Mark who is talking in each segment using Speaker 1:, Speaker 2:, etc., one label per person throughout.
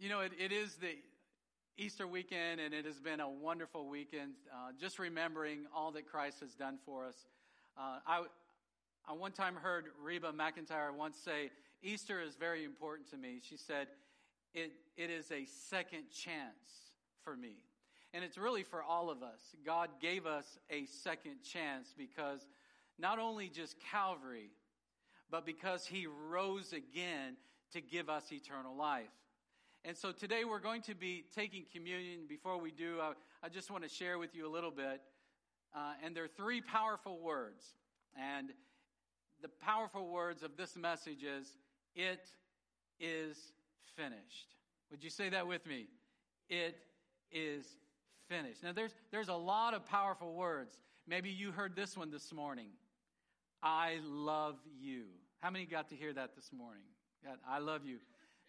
Speaker 1: You know, it, it is the Easter weekend, and it has been a wonderful weekend. Uh, just remembering all that Christ has done for us. Uh, I, I one time heard Reba McEntire once say, Easter is very important to me. She said, it, it is a second chance for me. And it's really for all of us. God gave us a second chance because not only just Calvary, but because He rose again to give us eternal life. And so today we're going to be taking communion. Before we do, I, I just want to share with you a little bit. Uh, and there are three powerful words. And the powerful words of this message is, It is finished. Would you say that with me? It is finished. Now, there's, there's a lot of powerful words. Maybe you heard this one this morning. I love you. How many got to hear that this morning? God, I love you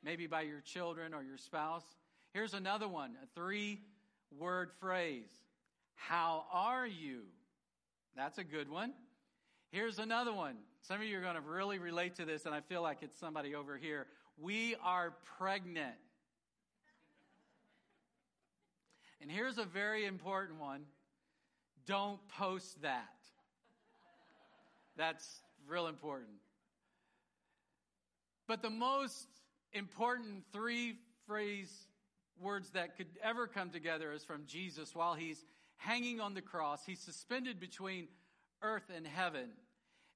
Speaker 1: maybe by your children or your spouse. Here's another one, a three word phrase. How are you? That's a good one. Here's another one. Some of you are going to really relate to this, and I feel like it's somebody over here. We are pregnant. And here's a very important one don't post that. That's real important. But the most important three phrase words that could ever come together is from Jesus while he's hanging on the cross. He's suspended between earth and heaven.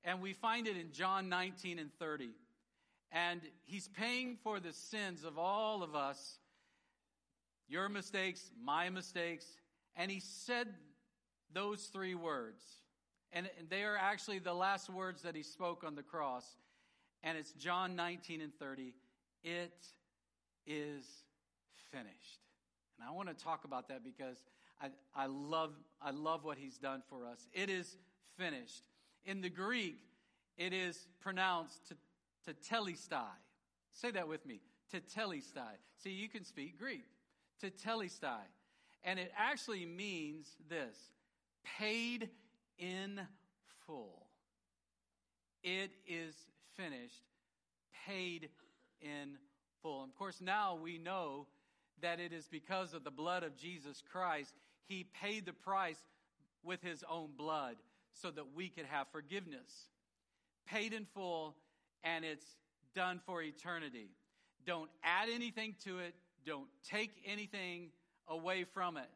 Speaker 1: And we find it in John 19 and 30. And he's paying for the sins of all of us, your mistakes, my mistakes. And he said those three words. And they are actually the last words that he spoke on the cross. And it's John 19 and 30. It is finished. And I want to talk about that because I, I, love, I love what he's done for us. It is finished. In the Greek, it is pronounced tetelestai. Say that with me. Tetelestai. See, you can speak Greek. Tetelestai. And it actually means this paid in full. It is finished, paid in full. Of course, now we know that it is because of the blood of Jesus Christ. He paid the price with his own blood so that we could have forgiveness. Paid in full, and it's done for eternity. Don't add anything to it, don't take anything away from it.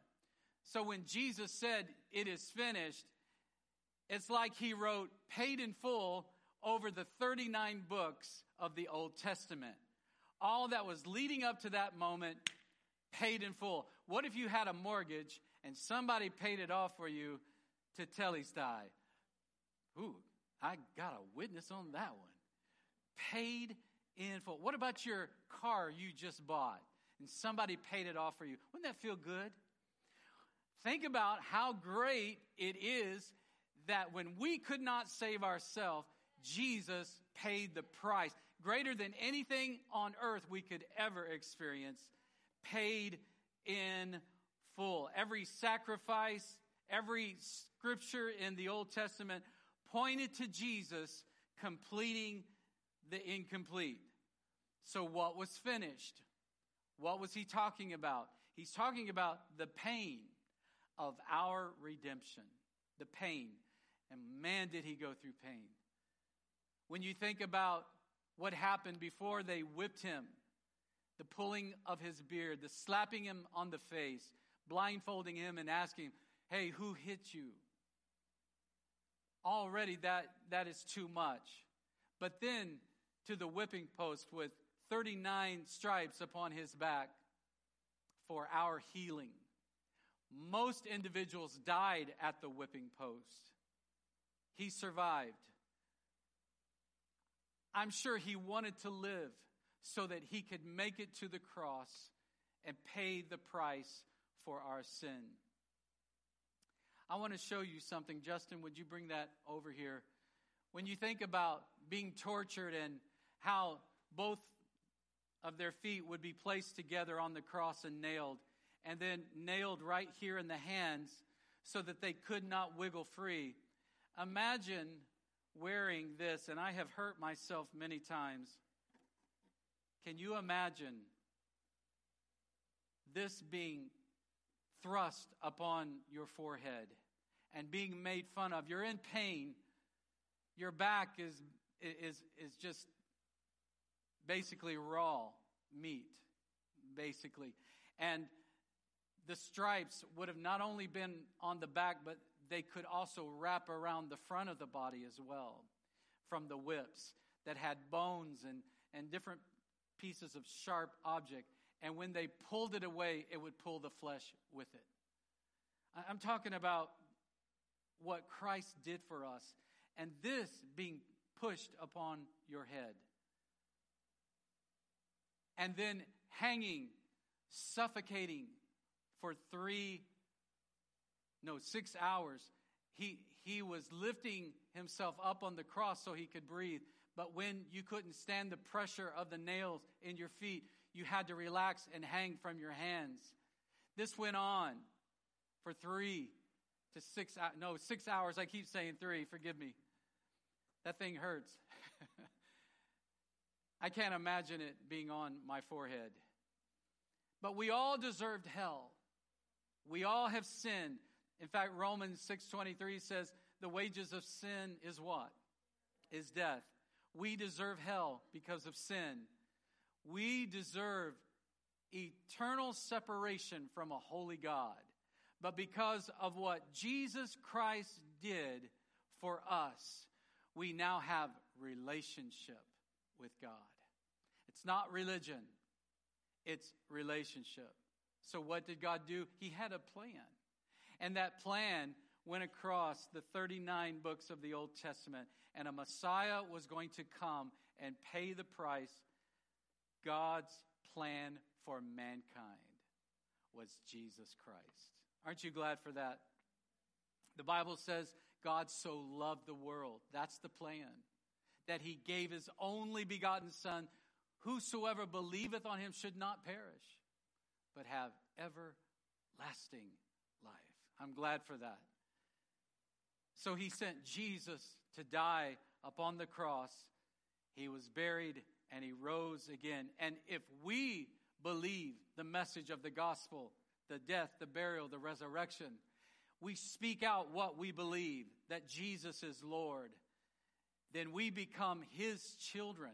Speaker 1: So when Jesus said, It is finished, it's like he wrote paid in full over the 39 books of the Old Testament. All that was leading up to that moment paid in full. What if you had a mortgage and somebody paid it off for you tetelestai? Ooh, I got a witness on that one. Paid in full. What about your car you just bought and somebody paid it off for you? Wouldn't that feel good? Think about how great it is that when we could not save ourselves, Jesus paid the price, greater than anything on earth we could ever experience, paid in full. Every sacrifice, every scripture in the Old Testament pointed to Jesus completing the incomplete. So, what was finished? What was he talking about? He's talking about the pain of our redemption. The pain. And man, did he go through pain. When you think about what happened before they whipped him, the pulling of his beard, the slapping him on the face, blindfolding him and asking, Hey, who hit you? Already that, that is too much. But then to the whipping post with 39 stripes upon his back for our healing. Most individuals died at the whipping post. He survived. I'm sure he wanted to live so that he could make it to the cross and pay the price for our sin. I want to show you something. Justin, would you bring that over here? When you think about being tortured and how both of their feet would be placed together on the cross and nailed, and then nailed right here in the hands so that they could not wiggle free. Imagine wearing this, and I have hurt myself many times. Can you imagine this being thrust upon your forehead and being made fun of. You're in pain. Your back is, is, is just basically raw meat, basically. And the stripes would have not only been on the back, but they could also wrap around the front of the body as well from the whips that had bones and, and different pieces of sharp object. And when they pulled it away, it would pull the flesh with it. I'm talking about what Christ did for us, and this being pushed upon your head. And then hanging, suffocating for three, no, six hours. He, he was lifting himself up on the cross so he could breathe. But when you couldn't stand the pressure of the nails in your feet, you had to relax and hang from your hands. This went on for three to six, no, six hours. I keep saying three. Forgive me. That thing hurts. I can't imagine it being on my forehead. But we all deserved hell. We all have sinned. In fact, Romans 6:23 says the wages of sin is what? Is death. We deserve hell because of sin. We deserve eternal separation from a holy God. But because of what Jesus Christ did for us, we now have relationship with God. It's not religion, it's relationship. So, what did God do? He had a plan. And that plan went across the 39 books of the Old Testament, and a Messiah was going to come and pay the price. God's plan for mankind was Jesus Christ. Aren't you glad for that? The Bible says God so loved the world. That's the plan. That he gave his only begotten Son. Whosoever believeth on him should not perish, but have everlasting. I'm glad for that. So he sent Jesus to die upon the cross. He was buried and he rose again. And if we believe the message of the gospel, the death, the burial, the resurrection, we speak out what we believe that Jesus is Lord, then we become his children.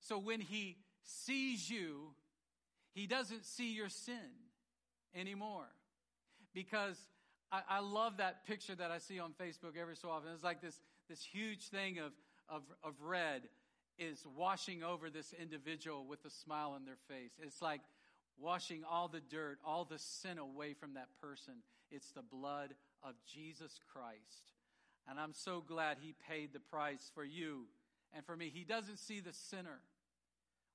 Speaker 1: So when he sees you, he doesn't see your sin anymore. Because I, I, love that picture that I see on Facebook every so often. It's like this, this huge thing of, of, of red is washing over this individual with a smile on their face. It's like washing all the dirt, all the sin away from that person. It's the blood of Jesus Christ. And I'm so glad he paid the price for you and for me. He doesn't see the sinner.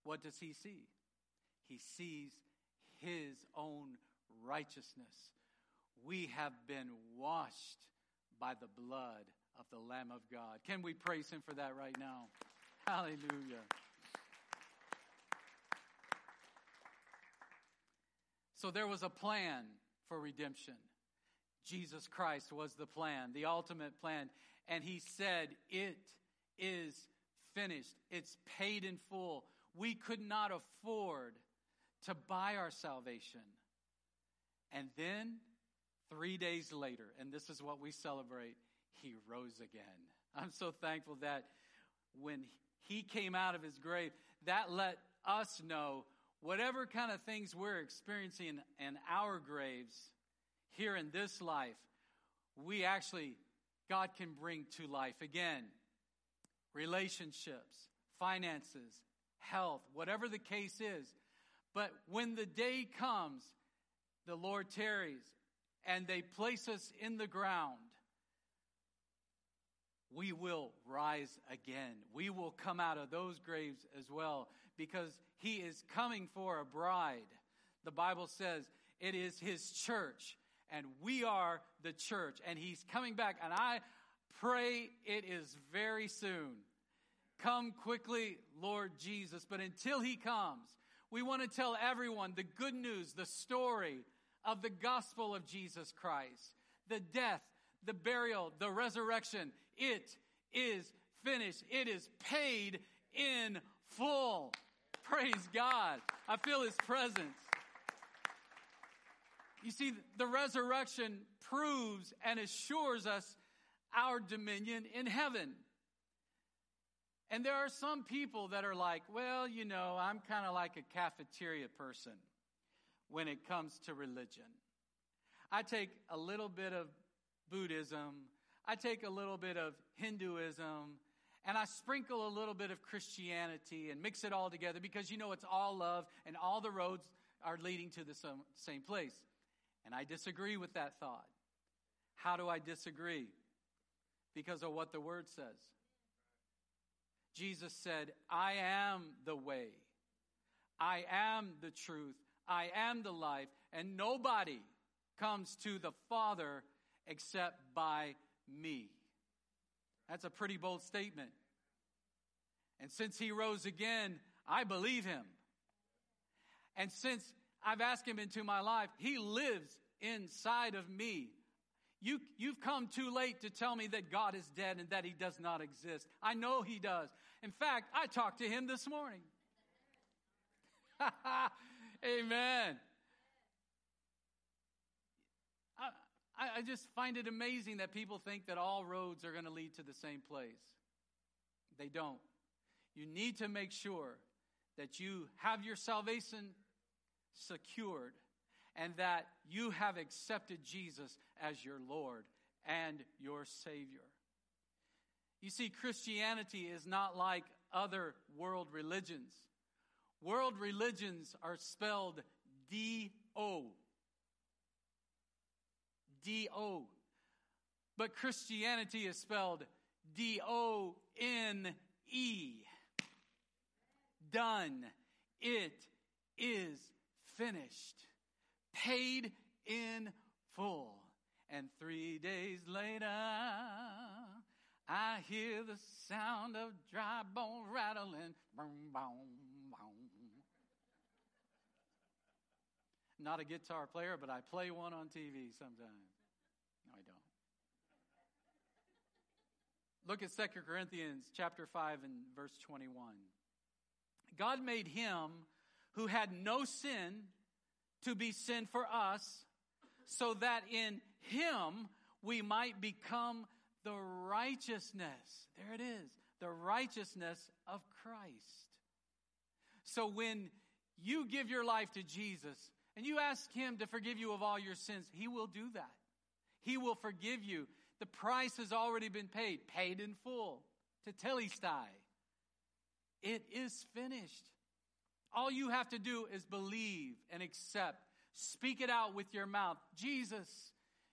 Speaker 1: What does he see? He sees his own righteousness. We have been washed by the blood of the Lamb of God. Can we praise him for that right now? Hallelujah. So there was a plan for redemption. Jesus Christ was the plan, the ultimate plan. And he said, It is finished. It's paid in full. We could not afford to buy our salvation. And then, three days later, and this is what we celebrate, he rose again. I'm so thankful that when he came out of his grave, that let us know whatever kind of things we're experiencing in our graves here in this life, we actually, God can bring to life again. Relationships, finances, health, whatever the case is. But when the day comes, the Lord tarries and they place us in the ground, we will rise again. We will come out of those graves as well because he is coming for a bride. The Bible says it is his church and we are the church and he's coming back and I pray it is very soon. Come quickly, Lord Jesus. But until he comes, we want to tell everyone the good news, the story of the gospel of Jesus Christ, the death, the burial, the resurrection. It is finished. It is paid in full. Praise God. I feel his presence. You see, the resurrection proves and assures us our dominion in heaven. And there are some people that are like, well, you know, I'm kind of like a cafeteria person when it comes to religion. I take a little bit of Buddhism, I take a little bit of Hinduism, and I sprinkle a little bit of Christianity and mix it all together because you know it's all love and all the roads are leading to the same place. And I disagree with that thought. How do I disagree? Because of what the word says. Jesus said, I am the way, I am the truth, I am the life, and nobody comes to the Father except by me. That's a pretty bold statement. And since he rose again, I believe him. And since I've asked him into my life, he lives inside of me. You, you've come too late to tell me that God is dead and that he does not exist. I know he does. In fact, I talked to him this morning. Amen. I, I just find it amazing that people think that all roads are going to lead to the same place. They don't. You need to make sure that you have your salvation secured and that you have accepted Jesus as your Lord and your Savior. You see, Christianity is not like other world religions. World religions are spelled D O. D O. But Christianity is spelled D O N E. Done. It is finished. Paid in full. And three days later, I hear the sound of dry bone rattling. Boom, boom. Not a guitar player, but I play one on TV sometimes. No, I don't. Look at 2 Corinthians chapter 5 and verse 21. God made him who had no sin to be sin for us, so that in him we might become the righteousness. There it is, the righteousness of Christ. So when you give your life to Jesus and you ask him to forgive you of all your sins, he will do that. He will forgive you. The price has already been paid, paid in full tetelestai. It is finished. All you have to do is believe and accept. Speak it out with your mouth. Jesus,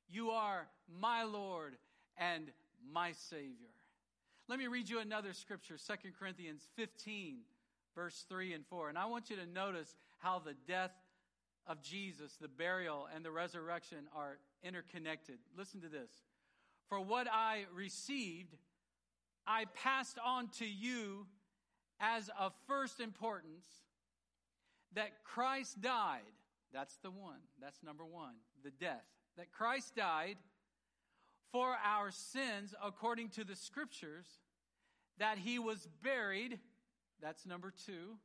Speaker 1: you are my Lord and my Savior. Let me read you another scripture, 2 Corinthians 15, verse 3 and 4. And I want you to notice how the death of Jesus, the burial, and the resurrection are interconnected. Listen to this. For what I received, I passed on to you as of first importance that Christ died. That's the one. That's number one. The death. That Christ died for our sins according to the scriptures, that he was buried. That's number two.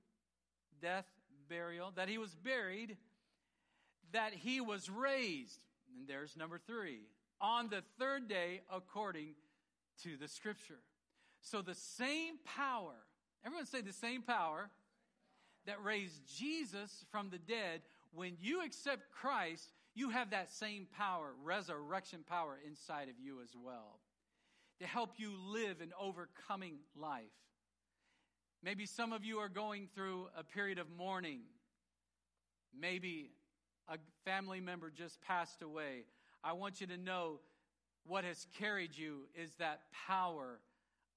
Speaker 1: Death, burial. That he was buried. That he was raised. And there's number three. On the third day according to the scripture. So the same power, everyone say the same power that raised Jesus from the dead, when you accept Christ, you have that same power, resurrection power inside of you as well to help you live an overcoming life. Maybe some of you are going through a period of mourning. Maybe a family member just passed away. I want you to know what has carried you is that power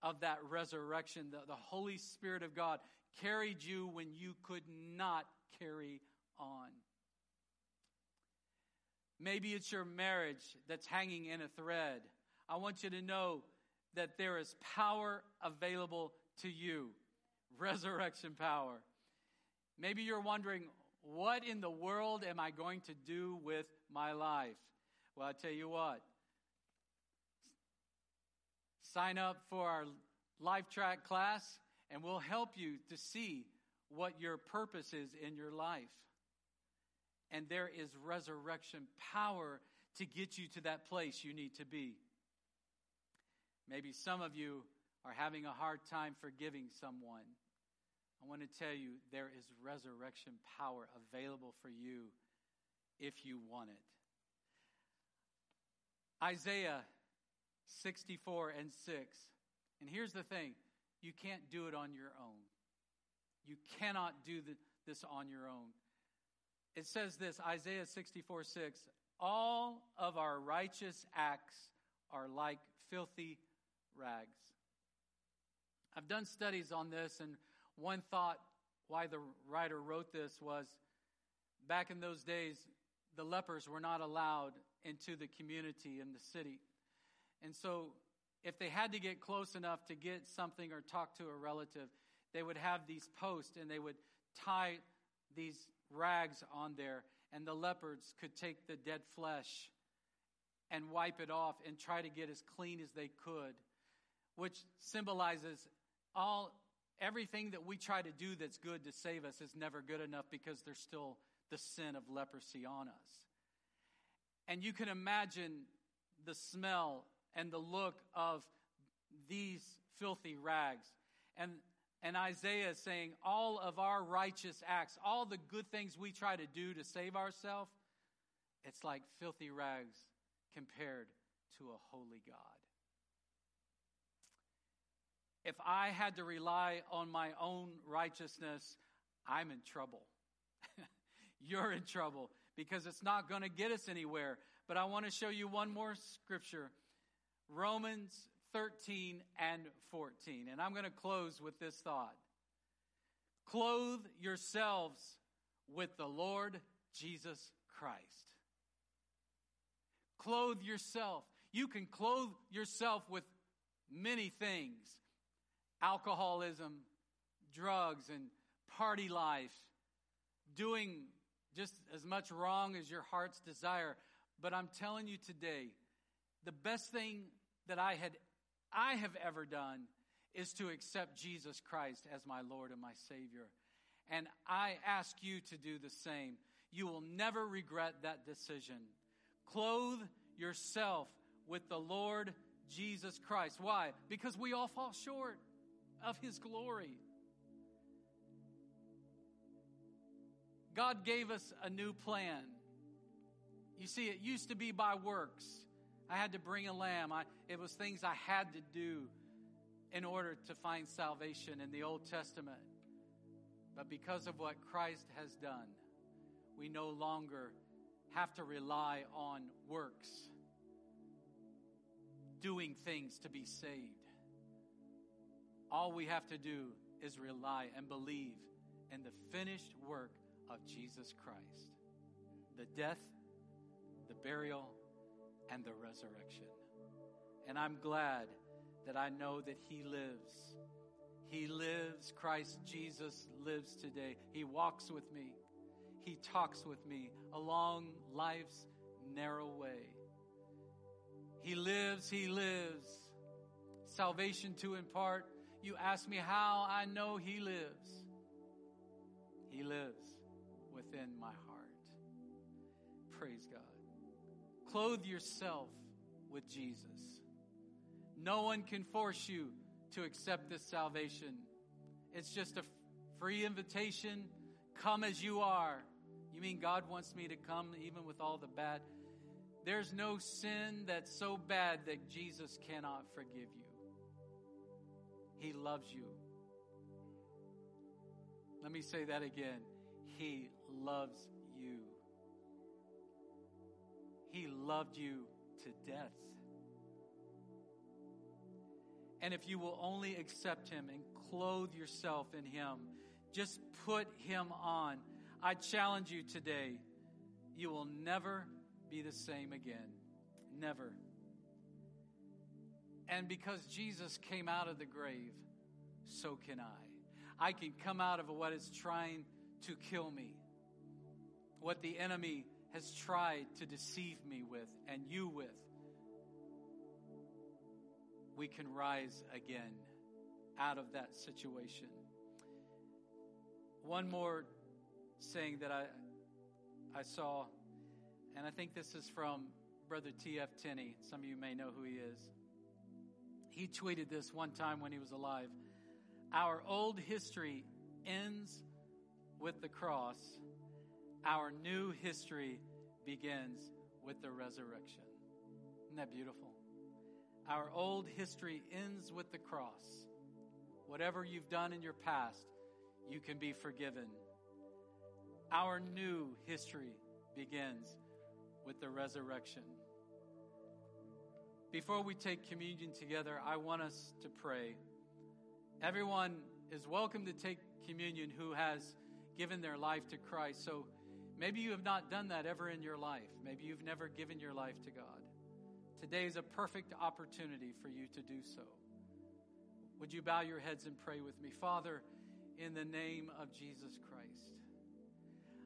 Speaker 1: of that resurrection. The, the Holy Spirit of God carried you when you could not carry on. Maybe it's your marriage that's hanging in a thread. I want you to know that there is power available to you resurrection power. Maybe you're wondering, what in the world am I going to do with my life? Well, I tell you what. Sign up for our life track class, and we'll help you to see what your purpose is in your life. And there is resurrection power to get you to that place you need to be. Maybe some of you are having a hard time forgiving someone. I want to tell you there is resurrection power available for you if you want it. Isaiah 64 and 6. And here's the thing you can't do it on your own. You cannot do the, this on your own. It says this Isaiah 64 6 All of our righteous acts are like filthy rags. I've done studies on this, and one thought why the writer wrote this was back in those days, the lepers were not allowed into the community in the city. And so, if they had to get close enough to get something or talk to a relative, they would have these posts and they would tie these rags on there, and the lepers could take the dead flesh and wipe it off and try to get as clean as they could, which symbolizes all everything that we try to do that's good to save us is never good enough because there's still the sin of leprosy on us. And you can imagine the smell and the look of these filthy rags. And, and Isaiah is saying, all of our righteous acts, all the good things we try to do to save ourselves, it's like filthy rags compared to a holy God. If I had to rely on my own righteousness, I'm in trouble. You're in trouble because it's not going to get us anywhere. But I want to show you one more scripture Romans 13 and 14. And I'm going to close with this thought Clothe yourselves with the Lord Jesus Christ. Clothe yourself. You can clothe yourself with many things alcoholism, drugs, and party life, doing just as much wrong as your heart's desire. But I'm telling you today, the best thing that I had I have ever done is to accept Jesus Christ as my Lord and my Savior. And I ask you to do the same. You will never regret that decision. Clothe yourself with the Lord Jesus Christ. Why? Because we all fall short of His glory. God gave us a new plan. You see, it used to be by works. I had to bring a lamb. I, it was things I had to do in order to find salvation in the Old Testament. But because of what Christ has done, we no longer have to rely on works, doing things to be saved. All we have to do is rely and believe in the finished work of Jesus Christ the death, the burial, and the resurrection. And I'm glad that I know that He lives. He lives. Christ Jesus lives today. He walks with me. He talks with me along life's narrow way. He lives. He lives. Salvation to impart you ask me how I know He lives. He lives within my heart. Praise God. Clothe yourself with Jesus. No one can force you to accept this salvation. It's just a free invitation. Come as you are. You mean God wants me to come even with all the bad? There's no sin that's so bad that Jesus cannot forgive you. He loves you. Let me say that again. He loves you. He loved you to death. And if you will only accept Him and clothe yourself in Him, just put Him on. I challenge you today, you will never be the same again. Never. And because Jesus came out of the grave, so can I. I can come out of what is trying to kill me, what the enemy has tried to deceive me with and you with. We can rise again out of that situation. One more saying that I, I saw, and I think this is from Brother T.F. Tenney. Some of you may know who he is. He tweeted this one time when he was alive Our old history ends with the cross, our new history begins with the resurrection. Isn't that beautiful? Our old history ends with the cross. Whatever you've done in your past, you can be forgiven. Our new history begins with the resurrection. Before we take communion together, I want us to pray. Everyone is welcome to take communion who has given their life to Christ. So maybe you have not done that ever in your life. Maybe you've never given your life to God. Today is a perfect opportunity for you to do so. Would you bow your heads and pray with me? Father, in the name of Jesus Christ,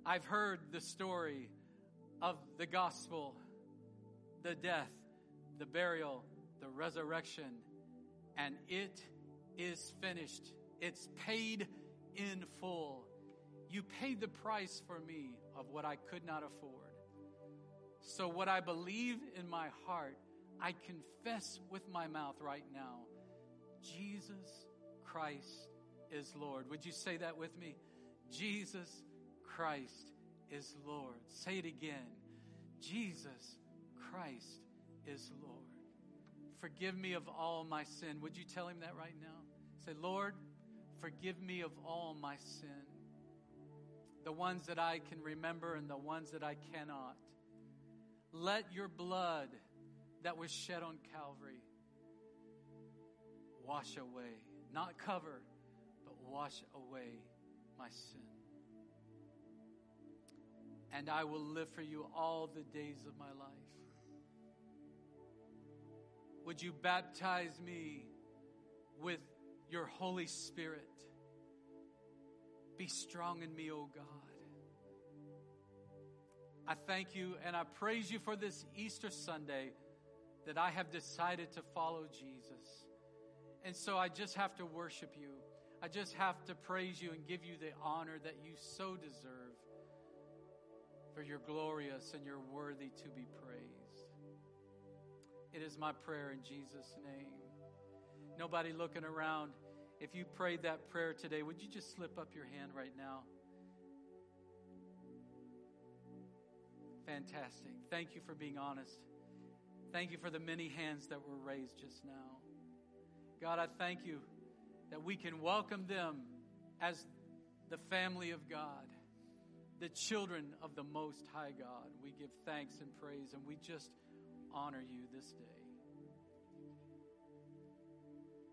Speaker 1: I've heard the story of the gospel, the death, the burial, the resurrection, and it is finished. It's paid in full. You paid the price for me of what I could not afford. So, what I believe in my heart, I confess with my mouth right now Jesus Christ is Lord. Would you say that with me? Jesus Christ is Lord. Say it again. Jesus Christ is Lord. Forgive me of all my sin. Would you tell him that right now? Say, Lord, forgive me of all my sin. The ones that I can remember and the ones that I cannot. Let your blood that was shed on Calvary wash away, not cover, but wash away my sin. And I will live for you all the days of my life. Would you baptize me with your Holy Spirit? Be strong in me, O God. I thank you and I praise you for this Easter Sunday that I have decided to follow Jesus. And so I just have to worship you. I just have to praise you and give you the honor that you so deserve. For you're glorious and you're worthy to be praised. It is my prayer in Jesus' name. Nobody looking around. If you prayed that prayer today, would you just slip up your hand right now? Fantastic. Thank you for being honest. Thank you for the many hands that were raised just now. God, I thank you that we can welcome them as the family of God, the children of the Most High God. We give thanks and praise and we just honor you this day.